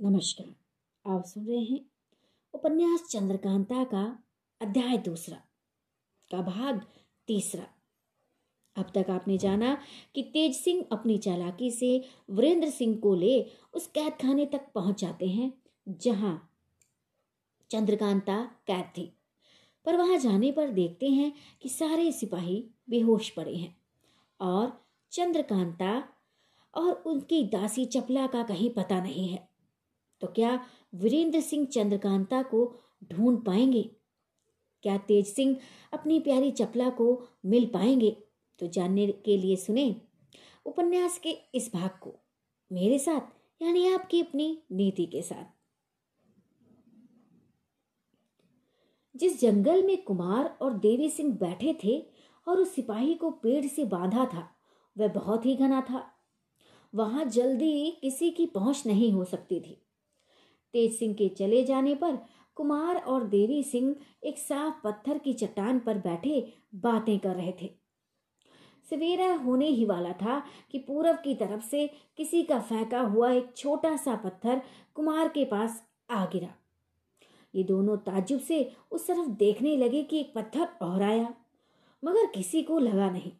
नमस्कार, आप सुन रहे हैं उपन्यास चंद्रकांता का अध्याय दूसरा, का भाग तीसरा। अब तक आपने जाना कि तेज सिंह अपनी चालाकी से वीरेंद्र सिंह को ले उस कैद खाने तक पहुँच जाते हैं, जहाँ चंद्रकांता कैद थी। पर वहाँ जाने पर देखते हैं कि सारे सिपाही बेहोश पड़े हैं और चंद्रकांता और उनकी दासी चपला का कहीं पता नहीं है। तो क्या वीरेंद्र सिंह चंद्रकांता को ढूंढ पाएँगे? क्या तेज सिंह अपनी प्यारी चपला को मिल पाएँगे? तो जानने के लिए सुने उपन्यास के इस भाग को। मेरे साथ, यानी आपकी अपनी नीति के साथ। जिस जंगल में कुमार और देवी सिंह बैठे थे और उस सिपाही को पेड़ से बांधा था, वह बहुत ही घना था। वहाँ जल्दी किसी की पहुँच नहीं हो सकती थी। तेज सिंह के चले जाने पर कुमार और देवी सिंह एक साफ़ पत्थर की चट्टान पर बैठे बातें कर रहे थे। सवेरा होने ही वाला था कि पूरब की तरफ़ से किसी का फेंका हुआ एक छोटा सा पत्थर कुमार के पास आ गिरा। ये दोनों ताजुब से उस तरफ़ देखने लगे कि एक पत्थर और आया, मगर किसी को लगा नहीं।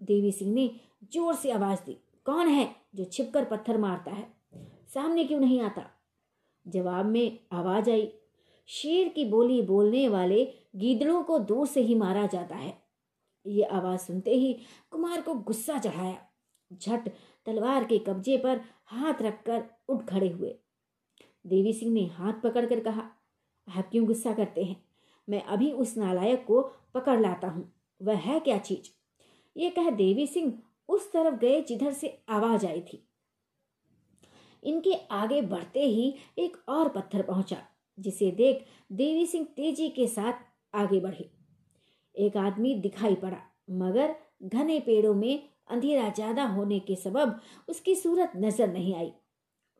देवी सिंह ने ज़ोर से आवाज़ दी, कौन है जो छिपकर पत्थर मारता है? सामने क्यों नहीं आता? जवाब में आवाज़ आई। शेर की बोली बोलने वाले गीदड़ों को दूर से ही मारा जाता है। ये आवाज़ सुनते ही कुमार को गुस्सा चढ़ाया। झट तलवार के कब्जे पर हाथ रखकर उठ खड़े हुए। देवी सिंह ने हाथ पकड़कर कहा, आप क्यों गुस्सा करते हैं? मैं अभी उस नालायक को पकड़ लाता हूँ। वह है क्या चीज़? ये कह देवी सिंह उस तरफ़ गए जिधर से आवाज़ आई थी। इनके आगे बढ़ते ही एक और पत्थर पहुँचा, जिसे देख देवी सिंह तेज़ी के साथ आगे बढ़े। एक आदमी दिखाई पड़ा, मगर घने पेड़ों में अंधेरा ज़्यादा होने के सबब उसकी सूरत नज़र नहीं आई।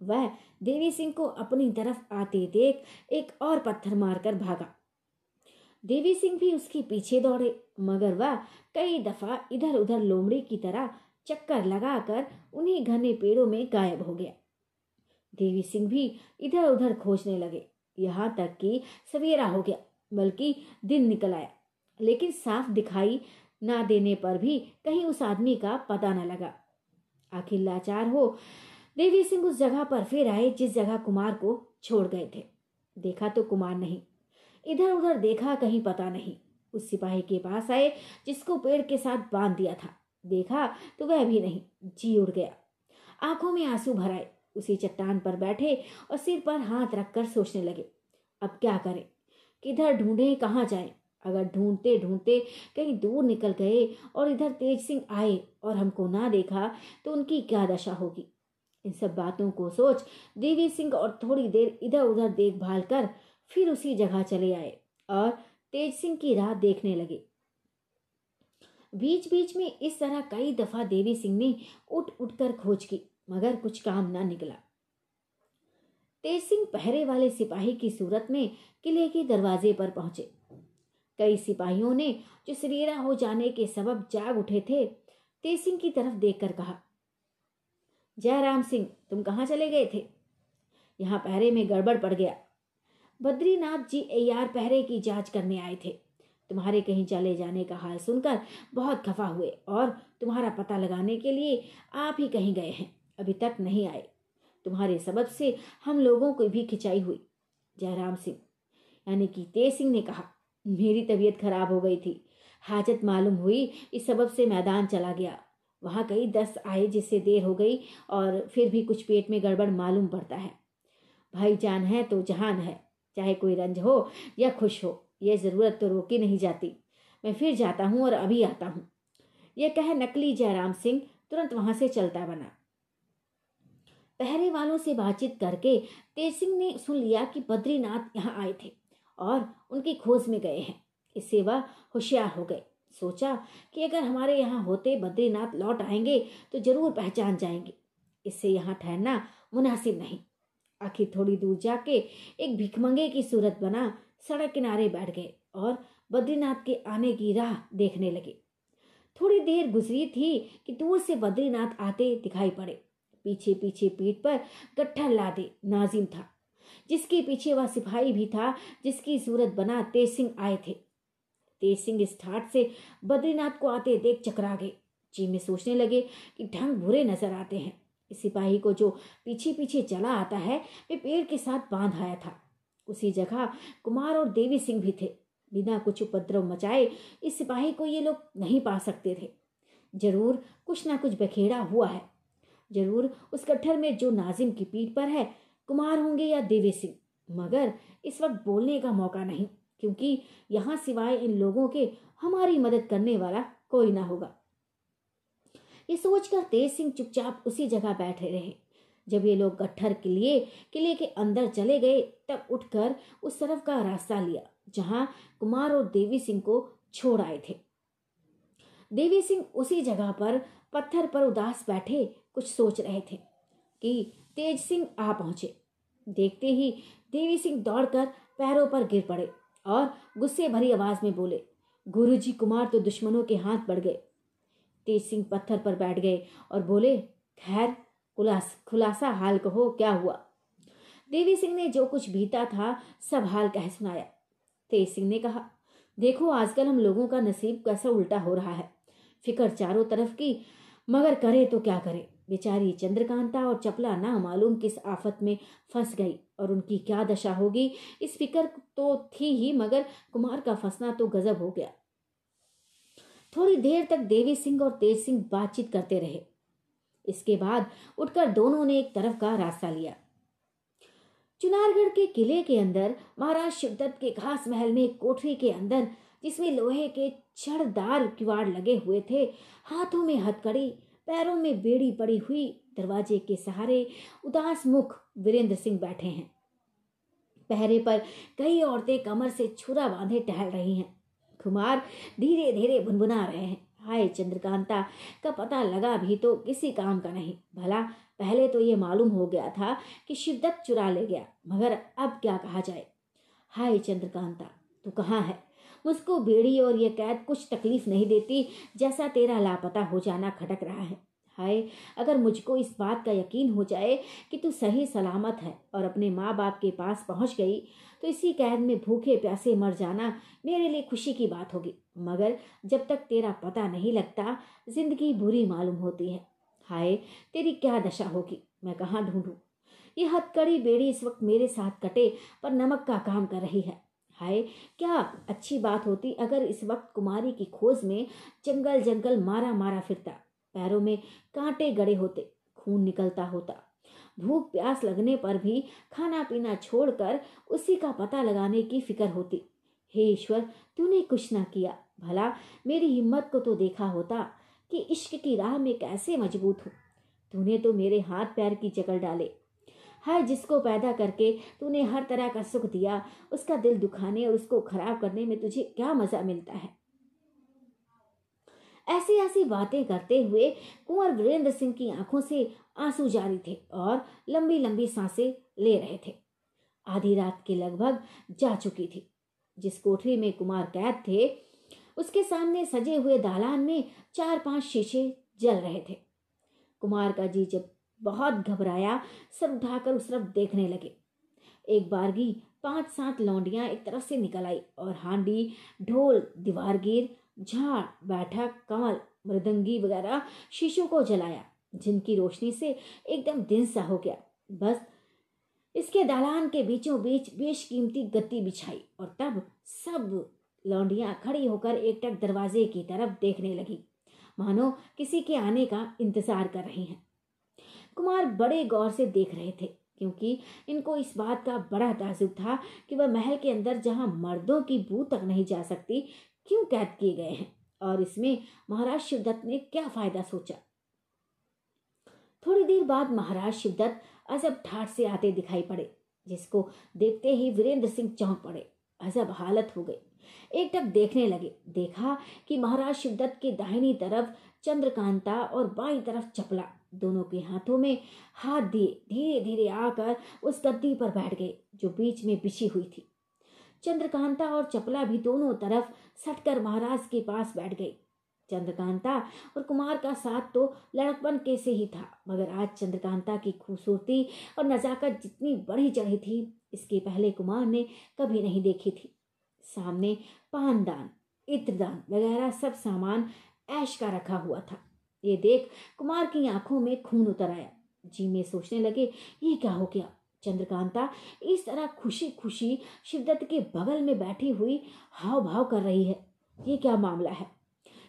वह देवी सिंह को अपनी तरफ़ आते देख एक और पत्थर मारकर भागा। देवी सिंह भी उसके पीछे दौड़े, मगर वह कई दफ़ा इधर उधर लोमड़ी की तरह चक्कर लगाकर उन्हीं घने पेड़ों में गायब हो गया। देवी सिंह भी इधर उधर खोजने लगे। यहाँ तक कि सवेरा हो गया बल्कि दिन निकल आया, लेकिन साफ़ दिखाई ना देने पर भी कहीं उस आदमी का पता न लगा। आखिर लाचार हो देवी सिंह उस जगह पर फिर आए जिस जगह कुमार को छोड़ गए थे। देखा तो कुमार नहीं इधर उधर देखा कहीं पता नहीं। उस सिपाही के पास आए जिसको पेड़ के साथ बाँध दिया था। देखा तो वह भी नहीं, जी उड़ गया। आँखों में आँसू भराए उसी चट्टान पर बैठे और सिर पर हाथ रखकर सोचने लगे, अब क्या करें? किधर ढूंढे, कहाँ जाए? अगर ढूंढते ढूंढते कहीं दूर निकल गए और इधर तेज सिंह आए और हमको ना देखा तो उनकी क्या दशा होगी? इन सब बातों को सोच देवी सिंह और थोड़ी देर इधर उधर देखभाल कर फिर उसी जगह चले आए और तेज सिंह की राह देखने लगे। बीच बीच में इस तरह कई दफ़ा देवी सिंह ने उठ उठकर खोज की। मगर कुछ काम ना निकला। तेज सिंह पहरे वाले सिपाही की सूरत में किले के दरवाजे पर पहुँचे। कई सिपाहियों ने, जो सवेरा हो जाने के सबब जाग उठे थे, तेज सिंह की तरफ़ देखकर कहा, जयराम सिंह, तुम कहाँ चले गए थे? यहाँ पहरे में गड़बड़ पड़ गया। बद्रीनाथ जी यार पहरे की जाँच करने आए थे। तुम्हारे कहीं चले जाने का हाल सुनकर बहुत खफा हुए और तुम्हारा पता लगाने के लिए आप ही कहीं गए हैं। अभी तक नहीं आए। तुम्हारे सबब से हम लोगों को भी खिंचाई हुई। जयराम सिंह, यानी कि तेज सिंह ने कहा, मेरी तबीयत खराब हो गई थी। हाजत मालूम हुई, इस सबब से मैदान चला गया। वहाँ कई दस आए जिससे देर हो गई और फिर भी कुछ पेट में गड़बड़ मालूम पड़ता है। भाई जान है तो जहान है, चाहे कोई रंज हो या खुश हो, यह ज़रूरत तो रोकी नहीं जाती। मैं फिर जाता हूँ और अभी आता हूँ। यह कह नकली जयराम सिंह तुरंत वहाँ से चलता बना। पहरे वालों से बातचीत करके तेज सिंह ने सुन लिया कि बद्रीनाथ यहाँ आए थे और उनकी खोज में गए हैं। इससे वह होशियार हो गए। सोचा कि अगर हमारे यहाँ होते बद्रीनाथ लौट आएँगे तो ज़रूर पहचान जाएँगे। इससे यहाँ ठहरना मुनासिब नहीं। आखिर थोड़ी दूर जाके एक भिखमंगे की सूरत बना सड़क किनारे बैठ गए और बद्रीनाथ के आने की राह देखने लगे। थोड़ी देर गुजरी थी कि दूर से बद्रीनाथ आते दिखाई पड़े। पीछे पीछे पीठ पर गट्ठर लादे नाजिम था। जिसके पीछे वह सिपाही भी था, जिसकी सूरत बना तेज सिंह आए थे। तेज सिंह इस ठाट से बद्रीनाथ को आते देख चकरा गए। जी में सोचने लगे कि ढंग बुरे नज़र आते हैं। इस सिपाही को जो पीछे पीछे चला आता है, वे पेड़ के साथ बाँध आया था। उसी जगह कुमार और देवी सिंह भी थे। बिना कुछ उपद्रव मचाए इस सिपाही को ये लोग नहीं पा सकते थे। ज़रूर कुछ ना कुछ बखेड़ा हुआ है। ज़रूर उस कट्ठर में जो नाजिम की पीठ पर है, कुमार होंगे या देवी सिंह। मगर इस वक्त बोलने का मौका नहीं, क्योंकि यहाँ सिवाय इन लोगों के हमारी मदद करने वाला कोई ना होगा। ये सोचकर तेज सिंह चुपचाप उसी जगह बैठे रहे। जब ये लोग गट्ठर के लिए, किले के अंदर चले गए, तब उठकर उस तरफ़ का रास्ता लिया, जहाँ कुमार और देवी सिंह को छोड़ आए थे। देवी सिंह उसी जगह पर पत्थर पर उदास बैठे कुछ सोच रहे थे कि तेज सिंह आ पहुँचे। देखते ही देवी सिंह दौड़कर पैरों पर गिर पड़े और गुस्से भरी आवाज़ में बोले, गुरुजी कुमार तो दुश्मनों के हाथ बढ़ गए। तेज सिंह पत्थर पर बैठ गए और बोले, खैर, खुलास, खुलासा हाल कहो, क्या हुआ? देवी सिंह ने जो कुछ बीता था, सब हाल कह सुनाया। तेज सिंह ने कहा, देखो, आजकल हम लोगों का नसीब कैसा उल्टा हो रहा है। फिकर चारों तरफ़ की, मगर करे तो क्या करे? बेचारी चंद्रकांता और चपला ना मालूम किस आफत में फंस गई और उनकी क्या दशा होगी। इस फ़िक्र तो थी ही, मगर कुमार का फंसना तो गजब हो गया। थोड़ी देर तक देवी सिंह और तेज सिंह बातचीत करते रहे। इसके बाद उठकर दोनों ने एक तरफ़ का रास्ता लिया। चुनारगढ़ के किले के अंदर, महाराज शिवदत्त के घास महल में एक कोठरी के अंदर, जिसमें लोहे के छड़दार किवाड़ लगे हुए थे, हाथों में हथकड़ी पैरों में बेड़ी पड़ी हुई दरवाजे के सहारे उदास मुख वीरेंद्र सिंह बैठे हैं। पहरे पर कई औरतें कमर से छुरा बांधे टहल रही हैं। कुमार धीरे धीरे भुनभुना रहे हैं। हाय चंद्रकांता, का पता लगा भी तो किसी काम का नहीं। भला, पहले तो ये मालूम हो गया था कि शिवदत्त चुरा ले गया, मगर अब क्या कहा जाए? हाय चंद्रकांता, तू कहाँ है? मुझको बेड़ी और यह कैद कुछ तकलीफ़ नहीं देती, जैसा तेरा लापता हो जाना खटक रहा है। हाय, अगर मुझको इस बात का यकीन हो जाए कि तू सही सलामत है और अपने माँ बाप के पास पहुँच गई तो इसी कैद में भूखे प्यासे मर जाना मेरे लिए खुशी की बात होगी। मगर जब तक तेरा पता नहीं लगता, ज़िंदगी बुरी मालूम होती है। हाय, तेरी क्या दशा होगी? मैं कहाँ ढूंढूं? ये हथकड़ी बेड़ी इस वक्त मेरे साथ कटे पर नमक का काम कर रही है। हाय क्या अच्छी बात होती अगर इस वक्त कुमारी की खोज में जंगल जंगल मारा मारा फिरता। पैरों में कांटे गड़े होते, खून निकलता होता। भूख प्यास लगने पर भी खाना पीना छोड़कर उसी का पता लगाने की फ़िक्र होती। हे ईश्वर, तूने कुछ ना किया। भला मेरी हिम्मत को तो देखा होता कि इश्क की राह में कैसे मज़बूत हूँ। तूने तो मेरे हाथ पैर की जकड़ डाले। हर जिसको पैदा करके तूने हर तरह का सुख दिया, उसका दिल दुखाने और उसको खराब करने में तुझे क्या मज़ा मिलता है? ऐसी ऐसी बातें करते हुए कुंवर वीरेंद्र सिंह की आँखों से आँसू जारी थे और लंबी लंबी साँसें ले रहे थे। आधी रात के लगभग जा चुकी थी। जिस कोठरी में कुमार कैद थे, उसके सामने सजे हुए दालान में चार पाँच शीशे जल रहे थे। कुमार का जी जब बहुत घबराया सर उठाकर उस तरफ़ देखने लगे। एक बारगी पाँच सात लौंडियाँ एक तरफ़ से निकल आई और हांडी, ढोल दीवारगीर झाड़, बैठक, कमल, मृदंगी वगैरह शीशों को जलाया, जिनकी रोशनी से एकदम दिन सा हो गया। बस इसके दालान के बीचों बीच बेशकीमती गद्दी बिछाई और तब सब लौंडियाँ खड़ी होकर एकटक दरवाजे की तरफ़ देखने लगी। मानो किसी के आने का इंतज़ार कर रही हैं। कुमार बड़े गौर से देख रहे थे, क्योंकि इनको इस बात का बड़ा ताजुब था कि वह महल के अंदर जहाँ मर्दों की बू तक नहीं जा सकती, क्यों कैद किए गए हैं, और इसमें महाराज शिवदत्त ने क्या फ़ायदा सोचा? थोड़ी देर बाद महाराज शिवदत्त अजब ठाट से आते दिखाई पड़े, जिसको देखते ही वीरेंद्र सिंह चौंक पड़े। अजब हालत हो गई। टक देखने लगे। देखा कि महाराज शिवदत्त के दाहिनी तरफ़ चंद्रकांता और बाई तरफ़ चपला। दोनों के हाथों में हाथ दिए धीरे धीरे आकर उस गद्दी पर बैठ गए, जो बीच में बिछी हुई थी। चंद्रकांता और चपला भी दोनों तरफ़ सटकर महाराज के पास बैठ गई चंद्रकांता और कुमार का साथ तो लड़कपन के से ही था, मगर आज चंद्रकांता की खूबसूरती और नजाकत जितनी बढ़ी चढ़ी थी, इसके पहले कुमार ने कभी नहीं देखी थी। सामने पानदान इत्रदान वगैरह सब सामान ऐश का रखा हुआ था। ये देख कुमार की आँखों में खून उतर आया। जी में सोचने लगे, ये क्या हो गया? चंद्रकांता इस तरह खुशी खुशी शिवदत्त के बगल में बैठी हुई हाव भाव कर रही है। ये क्या मामला है?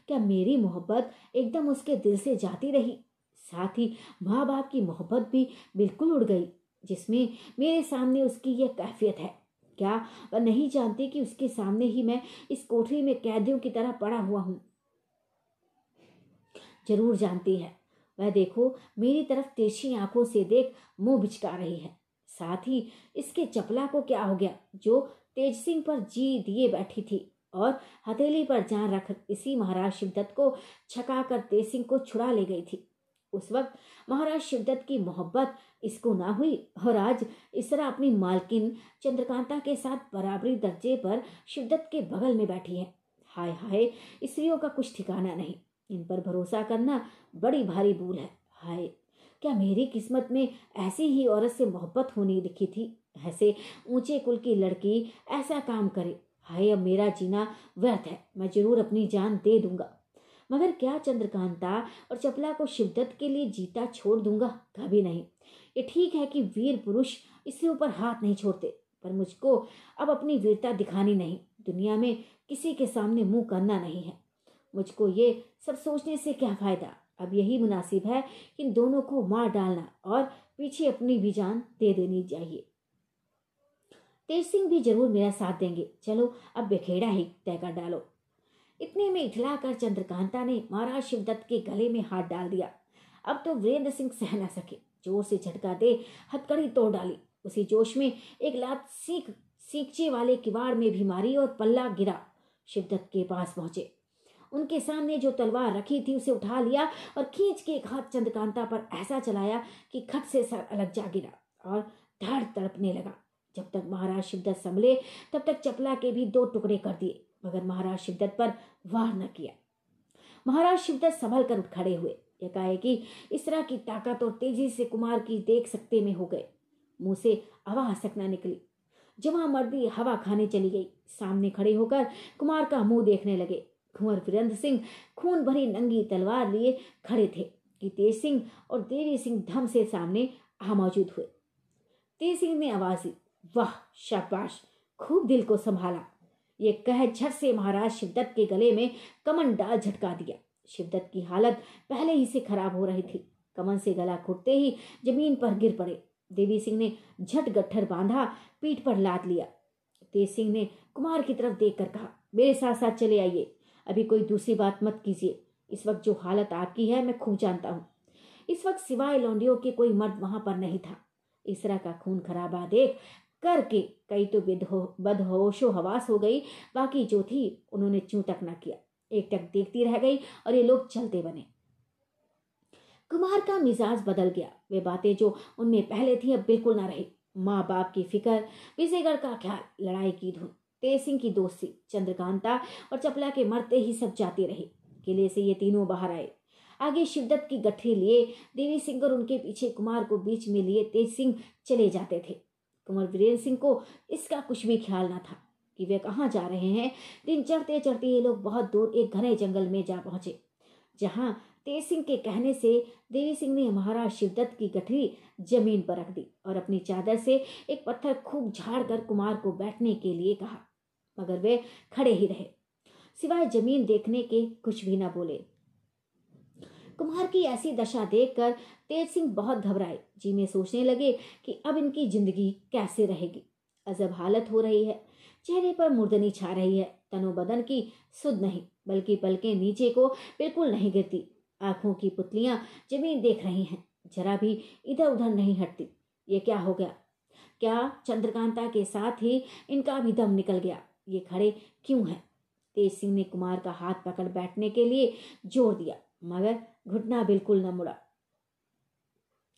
क्या मेरी मोहब्बत एकदम उसके दिल से जाती रही? साथ ही माँ बाप की मोहब्बत भी बिल्कुल उड़ गई, जिसमें मेरे सामने उसकी यह कैफियत है। क्या वह नहीं जानती कि उसके सामने ही मैं इस कोठरी में कैदियों की तरह पड़ा हुआ हूँ? ज़रूर जानती है। वह देखो, मेरी तरफ़ तिरछी आँखों से देख मुँह बिचका रही है। साथ ही इसके चपला को क्या हो गया, जो तेज सिंह पर जी दिए बैठी थी और हथेली पर जान रख इसी महाराज शिवदत्त को छका कर तेज सिंह को छुड़ा ले गई थी। उस वक्त महाराज शिवदत्त की मोहब्बत इसको ना हुई और आज इस तरह अपनी मालकिन चंद्रकांता के साथ बराबरी दर्जे पर शिवदत्त के बगल में बैठी है। हाय हाय, स्त्रियों का कुछ ठिकाना नहीं। इन पर भरोसा करना बड़ी भारी भूल है। हाय, क्या मेरी किस्मत में ऐसी ही औरत से मोहब्बत होनी लिखी थी? ऐसे ऊँचे कुल की लड़की ऐसा काम करे। हाय, अब मेरा जीना व्यर्थ है। मैं ज़रूर अपनी जान दे दूँगा। मगर क्या चंद्रकांता और चपला को शिवदत्त के लिए जीता छोड़ दूँगा? कभी नहीं। ये ठीक है कि वीर पुरुष इसके ऊपर हाथ नहीं छोड़ते, पर मुझको अब अपनी वीरता दिखानी नहीं। दुनिया में किसी के सामने मुँह करना नहीं है। मुझको ये सब सोचने से क्या फ़ायदा? अब यही मुनासिब है कि दोनों को मार डालना और पीछे अपनी भी जान दे देनी चाहिए। तेज सिंह भी ज़रूर मेरा साथ देंगे। चलो, अब बेखेड़ा ही तय कर डालो। इतने में इठला कर चंद्रकांता ने महाराज शिवदत्त के गले में हाथ डाल दिया। अब तो वीरेंद्र सिंह सह न सके। ज़ोर से झटका दे, हथकड़ी तोड़ डाली। उसी जोश में एक लात सीख, सीखचे वाले किवाड़ में भी मारी और पल्ला गिरा। शिवदत्त के पास पहुँचे। उनके सामने जो तलवार रखी थी, उसे उठा लिया और खींच के एक हाथ चंद्रकांता पर ऐसा चलाया कि खट से सर अलग जा गिरा और धड़ तड़पने लगा। जब तक महाराज शिवदत्त संभले, तब तक चपला के भी दो टुकड़े कर दिए, मगर महाराज शिवदत्त पर वार न किया। महाराज शिवदत्त संभल कर उठ खड़े हुए। एकाएकी इस तरह की ताकत और तेज़ी से कुमार की देख सकते में हो गए। मुँह से हवा हसक न निकली। जमा मर्दी हवा खाने चली गई, सामने खड़े होकर कुमार का मुँह देखने लगे। कुंवर वीरेंद्र सिंह खून भरी नंगी तलवार लिए खड़े थे। कि तेज सिंह और देवी सिंह धम से सामने आ मौजूद हुए। तेज सिंह ने आवाज़ दी, वाह, शाबाश, खूब दिल को संभाला। ये कह झट से महाराज शिवदत्त के गले में कमन डाल झटका दिया। शिवदत्त की हालत पहले ही से खराब हो रही थी। कमन से गला घुटते ही ज़मीन पर गिर पड़े। देवी सिंह ने झट गट्ठर बांधा, पीठ पर लाद लिया। तेज सिंह ने कुमार की तरफ़ देखकर कहा, मेरे साथ साथ चले आइए। अभी कोई दूसरी बात मत कीजिए। इस वक्त जो हालत आपकी है, मैं खूब जानता हूँ। इस वक्त सिवाय लौंडियों के कोई मर्द वहाँ पर नहीं था। इस तरह का खून खराबा देख करके कई तो बदहोशो हवास हो गई। बाकी जो थी, उन्होंने चू तक न किया। एक टक देखती रह गई और ये लोग चलते बने। कुमार का मिजाज बदल गया। वे बातें जो उनमें पहले थी, अब बिल्कुल ना रही। माँ बाप की फ़िक्र, विजयगढ़ का ख्याल, लड़ाई की धुन। तेज सिंह की दोस्ती चंद्रकांता, और चपला के मरते ही सब जाते रहे। किले से ये तीनों बाहर आए। आगे शिवदत्त की गठरी लिए, देवी सिंह और उनके पीछे कुमार को बीच में लिए तेज सिंह चले जाते थे। कुंवर वीरेंद्र सिंह को इसका कुछ भी ख्याल न था कि वे कहाँ जा रहे हैं। दिन चढ़ते चढ़ते ये लोग बहुत दूर एक घने जंगल में जा पहुँचे, जहाँ तेज सिंह के कहने से देवी सिंह ने महाराज शिवदत्त की गठरी ज़मीन पर रख दी और अपनी चादर से एक पत्थर खूब झाड़ कर कुमार को बैठने के लिए कहा। मगर वे खड़े ही रहे। सिवाय ज़मीन देखने के कुछ भी ना बोले। कुमार की ऐसी दशा देखकर तेज सिंह बहुत घबराए। जी में सोचने लगे कि अब इनकी ज़िंदगी कैसे रहेगी। अजब हालत हो रही है। चेहरे पर मुर्दनी छा रही है। तनो बदन की सुध नहीं, बल्कि पलके नीचे को बिल्कुल नहीं गिरती। आँखों की पुतलियाँ ज़मीन देख रही हैं। जरा भी इधर उधर नहीं हटती। ये क्या हो गया? क्या चंद्रकांता के साथ ही इनका भी दम निकल गया? ये खड़े क्यों हैं? तेज सिंह ने कुमार का हाथ पकड़ बैठने के लिए ज़ोर दिया, मगर घुटना बिल्कुल न मुड़ा।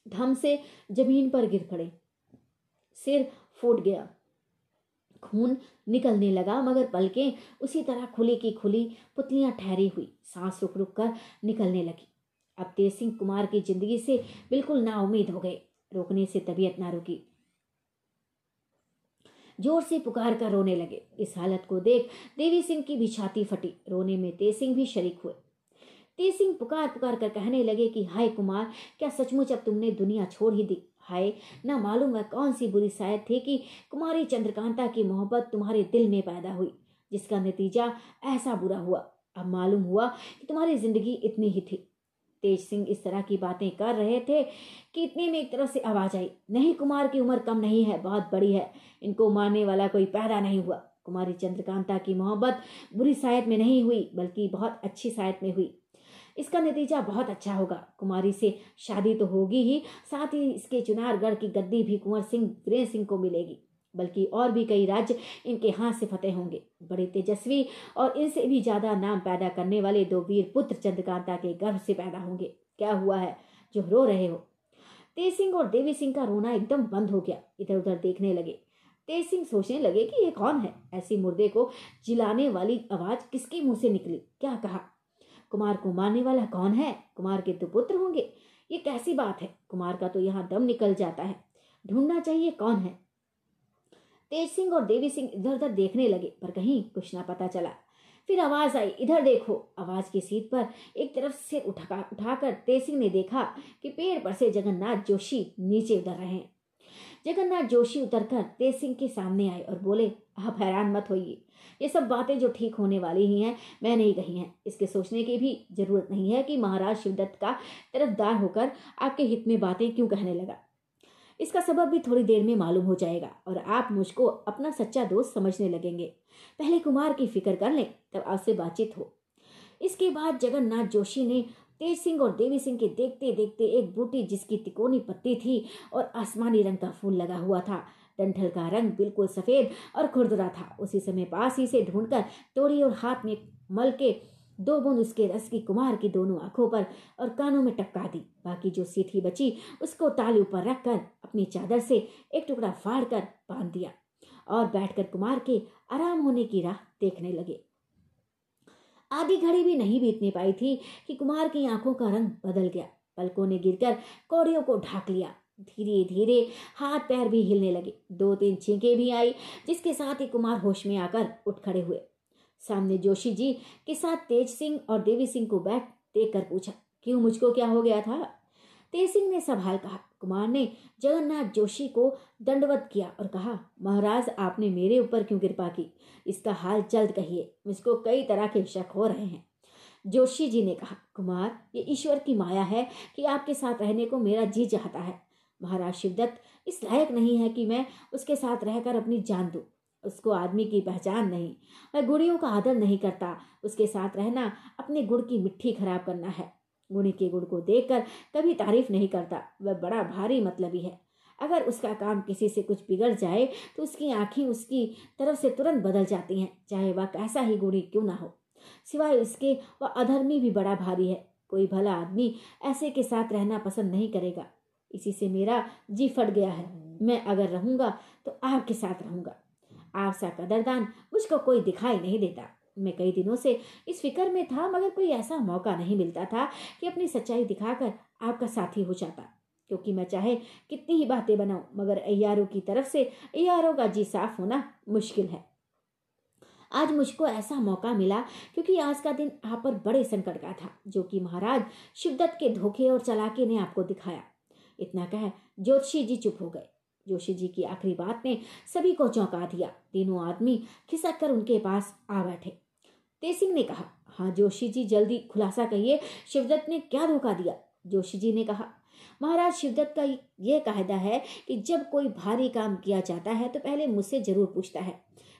धम से ज़मीन पर गिर पड़े। सिर फूट गया। खून निकलने लगा, मगर पलकें उसी तरह खुली की खुली पुतलियाँ ठहरी हुई, सांस रुक रुक कर निकलने लगी। अब तेज सिंह कुमार की ज़िंदगी से बिल्कुल नाउमीद हो गए। रोकने से तबीयत ना रुकी। ज़ोर से पुकार कर रोने लगे। इस हालत को देख देवी सिंह की भी छाती फटी। रोने में तेज सिंह भी शरीक हुए। तेज सिंह पुकार पुकार कर कहने लगे कि, हाय कुमार, क्या सचमुच अब तुमने दुनिया छोड़ ही दी? हाय, ना मालूम वह कौन सी बुरी शायद थी कि कुमारी चंद्रकांता की मोहब्बत तुम्हारे दिल में पैदा हुई, जिसका नतीजा ऐसा बुरा हुआ। अब मालूम हुआ कि तुम्हारी ज़िंदगी इतनी ही थी। तेज सिंह इस तरह की बातें कर रहे थे कि इतने में एक तरफ़ से आवाज़ आई, नहीं कुमार की उम्र कम नहीं है, बहुत बड़ी है। इनको मारने वाला कोई पैदा नहीं हुआ। कुमारी चंद्रकांता की मोहब्बत बुरी शायद में नहीं हुई, बल्कि बहुत अच्छी शायद में हुई। इसका नतीजा बहुत अच्छा होगा। कुमारी से शादी तो होगी ही, साथ ही इसके चुनारगढ़ की गद्दी भी कुंवर सिंह, वीरेंद्र सिंह को मिलेगी। बल्कि और भी कई राज्य इनके हाथ से फतेह होंगे। बड़े तेजस्वी और इनसे भी ज़्यादा नाम पैदा करने वाले दो वीर पुत्र चंद्रकांता के गर्भ से पैदा होंगे। क्या हुआ है? जो रो रहे हो। तेज सिंह और देवी सिंह का रोना एकदम बंद हो गया। इधर उधर देखने लगे। तेज सिंह सोचने लगे कि ये कौन है? ऐसी मुर्दे को जिलाने वाली आवाज़ किसके मुँह से निकली? क्या कहा? कुमार को मारने वाला कौन है? कुमार के तो पुत्र होंगे। ये कैसी बात है? कुमार का तो यहाँ दम निकल जाता है। ढूंढना चाहिए कौन है? तेज सिंह और देवी सिंह इधर उधर देखने लगे, पर कहीं कुछ ना पता चला। फिर आवाज़ आई, इधर देखो। आवाज़ की सीट पर एक तरफ़ से उठा, उठाकर तेज सिंह ने देखा कि पेड़ पर से जगन्नाथ जोशी नीचे उतर रहे हैं। जगन्नाथ जोशी उतरकर तेज सिंह के सामने आए और बोले, आप हैरान मत होइए। ये सब बातें जो ठीक होने वाली ही हैं, मैं नहीं कही हैं। इसके सोचने की भी ज़रूरत नहीं है कि महाराज शिवदत्त का तरफदार होकर आपके हित में बातें क्यों कहने लगा। इसका सबब भी थोड़ी देर में मालूम हो जाएगा और आप मुझको अपना सच्चा दोस्त समझने लगेंगे। पहले कुमार की फ़िक्र कर लें, तब आपसे बातचीत हो। इसके बाद जगन्नाथ जोशी ने तेज सिंह और देवी सिंह के देखते देखते एक बूटी जिसकी तिकोनी पत्ती थी और आसमानी रंग का फूल लगा हुआ था। डंठल का रंग बिल्कुल सफ़ेद और खुरदुरा था। उसी समय पास ही से ढूंढकर तोड़ी और हाथ में मल के दो बूंद उसके रस की कुमार की दोनों आँखों पर और कानों में टपका दी। बाकी जो सीठी बची, उसको ताली ऊपर रखकर अपनी चादर से एक टुकड़ा फाड़ कर बाँध दिया और बैठकर कुमार के आराम होने की राह देखने लगे। आधी घड़ी भी नहीं बीतने पाई थी कि कुमार की आँखों का रंग बदल गया। पलकों ने गिरकर कौड़ियों को ढाक लिया। धीरे धीरे हाथ पैर भी हिलने लगे। दो तीन छींके भी आई, जिसके साथ ही कुमार होश में आकर उठ खड़े हुए। सामने जोशी जी के साथ तेज सिंह और देवी सिंह को बैठ देख कर पूछा, क्यों मुझको क्या हो गया था? तेज सिंह ने सवाल कहा, कुमार ने जगन्नाथ जोशी को दंडवत किया और कहा, महाराज, आपने मेरे ऊपर क्यों कृपा की? इसका हाल जल्द कहिए, मुझको कई तरह के शक हो रहे हैं। जोशी जी ने कहा, कुमार, ये ईश्वर की माया है कि आपके साथ रहने को मेरा जी चाहता है। महाराज शिवदत्त, इस लायक नहीं है कि मैं उसके साथ रहकर अपनी जान दूँ। उसको आदमी की पहचान नहीं। वह गुड़ियों का आदर नहीं करता। उसके साथ रहना अपने गुड़ की मिट्टी खराब करना है। गुणी के गुड़ को देखकर कभी तारीफ़ नहीं करता। वह बड़ा भारी मतलबी है। अगर उसका काम किसी से कुछ बिगड़ जाए तो उसकी आँखें उसकी तरफ़ से तुरंत बदल जाती हैं, चाहे वह कैसा ही गुणी क्यों ना हो। सिवाय उसके, वह अधर्मी भी बड़ा भारी है। कोई भला आदमी ऐसे के साथ रहना पसंद नहीं करेगा। इसी से मेरा जी फट गया है। मैं अगर रहूँगा तो आपके साथ रहूँगा। आपसा कदरदान मुझको कोई दिखाई नहीं देता। मैं कई दिनों से इस फ़िक्र में था, मगर कोई ऐसा मौका नहीं मिलता था कि अपनी सच्चाई दिखाकर आपका साथी हो जाता। क्योंकि मैं चाहे कितनी ही बातें बनाऊँ, मगर अयारों की तरफ़ से अयारों का जी साफ़ होना मुश्किल है। आज मुझको ऐसा मौका मिला क्योंकि आज का दिन आप पर बड़े संकट का था, जो कि महाराज शिवदत्त के धोखे और चलाके ने आपको दिखाया। इतना कह ज्योतिषी जी चुप हो गए। जोशी जी की आखिरी बात ने सभी को चौंका दिया। तीनों आदमी खिसक कर उनके पास आ बैठे। तेसिंह ने कहा हाँ जोशी जी, जल्दी खुलासा कहिए शिवदत्त ने क्या धोखा दिया? जोशी जी ने कहा, महाराज, शिवदत्त का यह कायदा है कि जब कोई भारी काम किया जाता है तो पहले मुझसे ज़रूर पूछता है।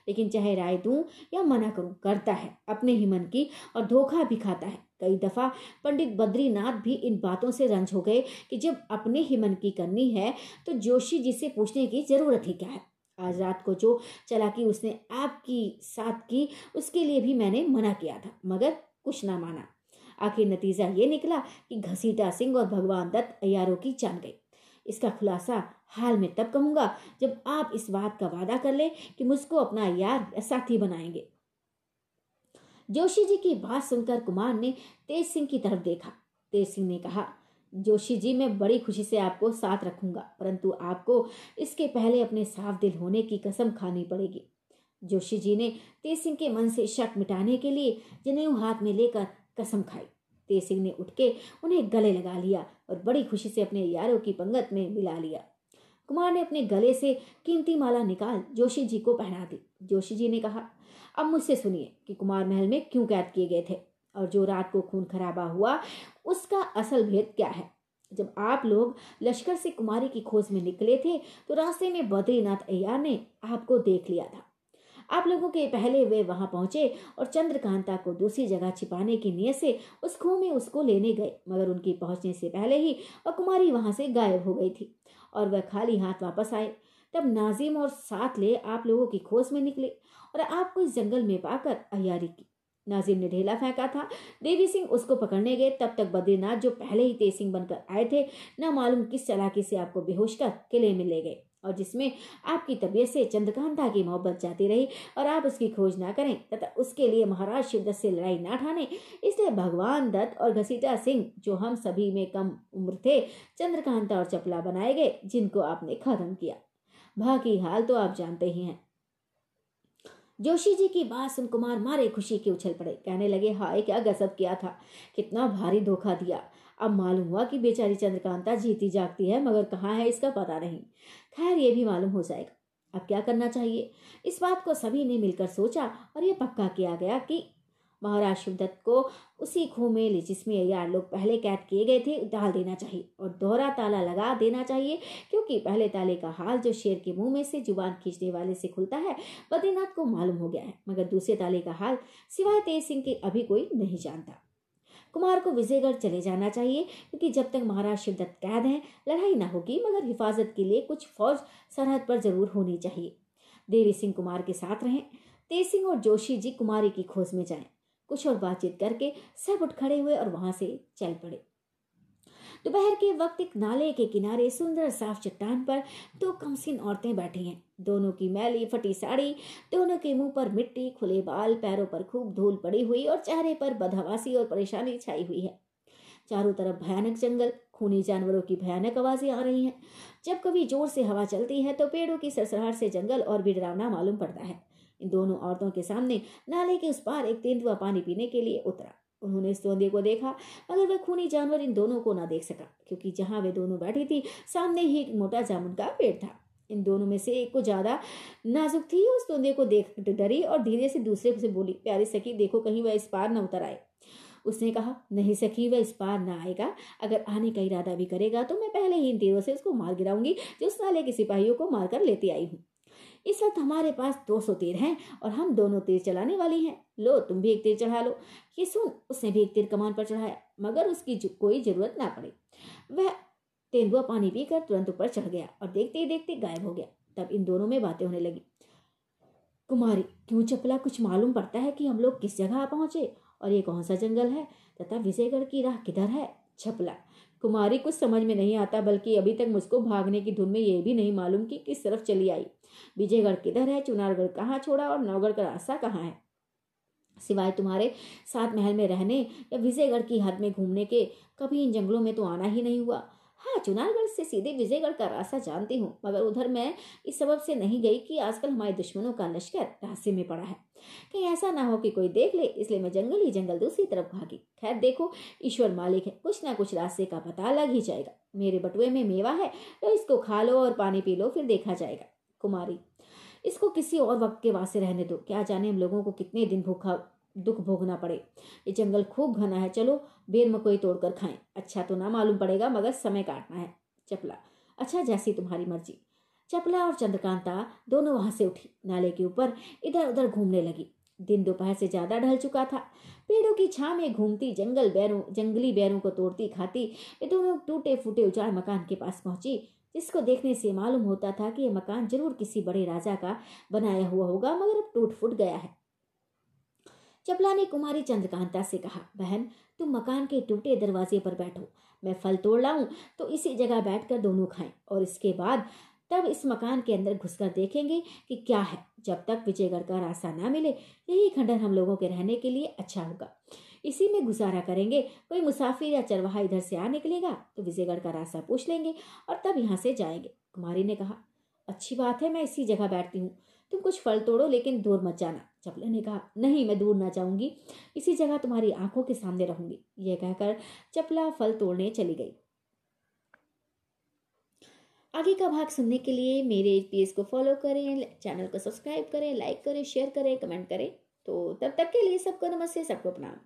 लेकिन चाहे राय दूँ या मना करूँ, करता है, अपने ही मन की और धोखा भी खाता है। कई दफ़ा पंडित बद्रीनाथ भी इन बातों से रंज हो गए कि जब अपने ही मन की करनी है तो जोशी जी से पूछने की ज़रूरत ही क्या है? आज रात को जो चलाकी उसने आपकी साथ की, उसके लिए भी मैंने मना किया था, मगर कुछ ना माना। आखिर नतीजा ये निकला कि घसीटा सिंह और भगवान दत्त अयारों की जान गई। इसका खुलासा हाल में तब कहूँगा, जब आप इस बात का वादा कर ले कि मुझको अपना यार साथी बनाएँगे। जोशी जी की बात सुनकर कुमार ने तेज सिंह की तरफ़ देखा। तेज सिंह ने कहा, जोशी जी, मैं बड़ी खुशी से आपको साथ रखूँगा, परंतु आपको इसके पहले अपने साफ़ दिल होने की कसम खानी पड़ेगी। जोशी जी ने तेज सिंह के मन से शक मिटाने के लिए जनेऊ हाथ में लेकर कसम खाई। तेज सिंह ने उठ के उन्हें गले लगा लिया और बड़ी खुशी से अपने यारों की पंगत में मिला लिया। कुमार ने अपने गले से कीमती माला निकाल जोशी जी को पहना दी। जोशी जी ने कहा, अब मुझसे सुनिए कि कुमार महल में क्यों कैद किए गए थे और जो रात को खून खराबा हुआ, उसका असल भेद क्या है? जब आप लोग लश्कर से कुमारी की खोज में निकले थे तो रास्ते में बद्रीनाथ अय्यार ने आपको देख लिया था। आप लोगों के पहले वे वहाँ पहुँचे और चंद्रकांता को दूसरी जगह छिपाने की नीयत से उस खूह में उसको लेने गए, मगर उनकी पहुँचने से पहले ही वह कुमारी वहाँ से गायब हो गई थी। और वह खाली हाथ वापस आए। तब नाजिम और साथ ले आप लोगों की खोज में निकले और आपको इस जंगल में पाकर अयारी की। नाजिम ने ढेला फेंका था। देवी सिंह उसको पकड़ने गए। तब तक बद्रीनाथ जो पहले ही तेज सिंह बनकर आए थे, न मालूम किस चलाकी से आपको बेहोश कर किले में ले गए। और जिसमें आपकी तबीयत से चंद्रकांता की मोहब्बत जाती रही और आप उसकी खोज ना करें, तथा उसके लिए महाराज शिवदत्त से लड़ाई ना ठाने। इसलिए भगवान दत्त और घसीटा सिंह, जो हम सभी में कम उम्र थे, चंद्रकांता और चपला बनाए गए, जिनको आपने खत्म किया। बाकी हाल तो आप जानते ही हैं। जोशी जी की बात सुन कुमार मारे खुशी के उछल पड़े। कहने लगे, हाय, क्या गजब किया था। कितना भारी धोखा दिया। अब मालूम हुआ कि बेचारी चंद्रकांता जीती जागती है, मगर कहाँ है इसका पता नहीं। खैर, ये भी मालूम हो जाएगा। अब क्या करना चाहिए? इस बात को सभी ने मिलकर सोचा और यह पक्का किया गया कि महाराज शिवदत्त को उसी खूह में जिसमें यार लोग पहले कैद किए गए थे, डाल देना चाहिए और दोहरा ताला लगा देना चाहिए, क्योंकि पहले ताले का हाल जो शेर के मुँह में से ज़ुबान खींचने वाले से खुलता है, बद्रीनाथ को मालूम हो गया है, मगर दूसरे ताले का हाल सिवाय तेज सिंह के अभी कोई नहीं जानता। कुमार को विजयगढ़ चले जाना चाहिए, क्योंकि जब तक महाराज शिवदत्त कैद हैं, लड़ाई ना होगी, मगर हिफाजत के लिए कुछ फौज सरहद पर ज़रूर होनी चाहिए। देवी सिंह कुमार के साथ रहें। तेज सिंह और जोशी जी कुमारी की खोज में जाएँ। कुछ और बातचीत करके सब उठ खड़े हुए और वहाँ से चल पड़े। दोपहर के वक्त एक नाले के किनारे सुंदर साफ़ चट्टान पर दो कमसिन औरतें बैठी हैं। दोनों की मैली फटी साड़ी, दोनों के मुँह पर मिट्टी, खुले बाल, पैरों पर खूब धूल पड़ी हुई और चेहरे पर बदहवासी और परेशानी छाई हुई है। चारों तरफ़ भयानक जंगल, खूनी जानवरों की भयानक आवाज़ें आ रही हैं। जब कभी ज़ोर से हवा चलती है तो पेड़ों की सरसराहट से जंगल और भी डरावना मालूम पड़ता है। इन दोनों औरतों के सामने नाले के उस पार एक तेंदुआ पानी पीने के लिए उतरा। उन्होंने इस तोंदे को देखा, मगर वह खूनी जानवर इन दोनों को ना देख सका, क्योंकि जहाँ वे दोनों बैठी थी, सामने ही एक मोटा जामुन का पेड़ था। इन दोनों में से एक को ज़्यादा नाजुक थी, उस तोंदे को देख डरी और धीरे से दूसरे से बोली, प्यारी सखी, देखो कहीं वह इस पार न उतर आए। उसने कहा, नहीं सखी, वह इस पार ना आएगा। अगर आने का इरादा भी करेगा तो मैं पहले ही इन तीरों से उसको मार गिराऊँगी, जो उस नाले के सिपाहियों को मारकर लेती आई हूँ। इस वक्त हमारे पास दो सौ तीर हैं और हम दोनों तीर चलाने वाली हैं। लो, तुम भी एक तीर चढ़ा लो। ये सुन, उसने भी एक तीर कमान पर चढ़ाया, मगर उसकी कोई ज़रूरत ना पड़ी। वह तेंदुआ पानी पीकर तुरंत ऊपर चढ़ गया और देखते ही देखते गायब हो गया। तब इन दोनों में बातें होने लगी। कुमारी, क्यों चपला? कुछ मालूम पड़ता है कि हम लोग किस जगह पहुँचे और ये कौन सा जंगल है? तथा विजयगढ़ की राह किधर है? छपला कुमारी कुछ समझ में नहीं आता, बल्कि अभी तक मुझको भागने की धुन में यह भी नहीं मालूम कि किस तरफ़ चली आई। विजयगढ़ किधर है, चुनारगढ़ कहाँ छोड़ा और नवगढ़ का रास्ता कहाँ है? सिवाय तुम्हारे सात महल में रहने या विजयगढ़ की हद में घूमने के, कभी इन जंगलों में तो आना ही नहीं हुआ। हाँ चुनारगढ़ से सीधे विजयगढ़ का रास्ता जानती हूँ, मगर उधर मैं इस सबब से नहीं गई कि आजकल हमारे दुश्मनों का लश्कर रास्ते में पड़ा है। कहीं ऐसा ना हो कि कोई देख ले, इसलिए मैं जंगल ही जंगल दूसरी तरफ़ भागी। खैर देखो, ईश्वर मालिक है, कुछ ना कुछ रास्ते का पता लग ही जाएगा। मेरे बटुए में मेवा है तो इसको खा लो और पानी पी लो, फिर देखा जाएगा। कुमारी, इसको किसी और वक्त के वास्ते रहने दो। क्या जाने हम लोगों को कितने दिन भूखा, दुख भोगना पड़े। ये जंगल खूब घना है, चलो बेर मकोई तोड़कर खाएँ। अच्छा तो ना मालूम पड़ेगा, मगर समय काटना है। चपला अच्छा जैसी तुम्हारी मर्ज़ी। चपला और चंद्रकांता दोनों वहाँ से उठी, नाले के ऊपर इधर उधर घूमने लगी। दिन दोपहर से ज़्यादा ढल चुका था। पेड़ों की छा में घूमती जंगल बैरों, जंगली बैरों को तोड़ती खाती ये दोनों टूटे फूटे उजाड़ मकान के पास पहुँची, जिसको देखने से मालूम होता था कि यह मकान ज़रूर किसी बड़े राजा का बनाया हुआ होगा, मगर अब टूट फूट गया है। चपला ने कुमारी चंद्रकांता से कहा, बहन, तुम मकान के टूटे दरवाजे पर बैठो। मैं फल तोड़ लाऊं तो इसी जगह बैठकर दोनों खाएँ और इसके बाद तब इस मकान के अंदर घुसकर देखेंगे कि क्या है। जब तक विजयगढ़ का रास्ता ना मिले, यही खंडर हम लोगों के रहने के लिए अच्छा होगा। इसी में गुजारा करेंगे, कोई मुसाफिर या चरवाहा इधर से आ निकलेगा तो विजयगढ़ का रास्ता पूछ लेंगे और तब यहाँ से जाएँगे। कुमारी ने कहा, अच्छी बात है, मैं इसी जगह बैठती हूँ। तुम कुछ फल तोड़ो, लेकिन दूर मत जाना। चपले ने कहा, नहीं, मैं दूर ना जाऊँगी। इसी जगह तुम्हारी आँखों के सामने रहूँगी। यह कहकर चपला फल तोड़ने चली गई। आगे का भाग सुनने के लिए मेरे पेज को फॉलो करें चैनल को सब्सक्राइब करें लाइक करें शेयर करें कमेंट करें। तो तब तक के लिए सबको नमस्ते, सबको प्रणाम।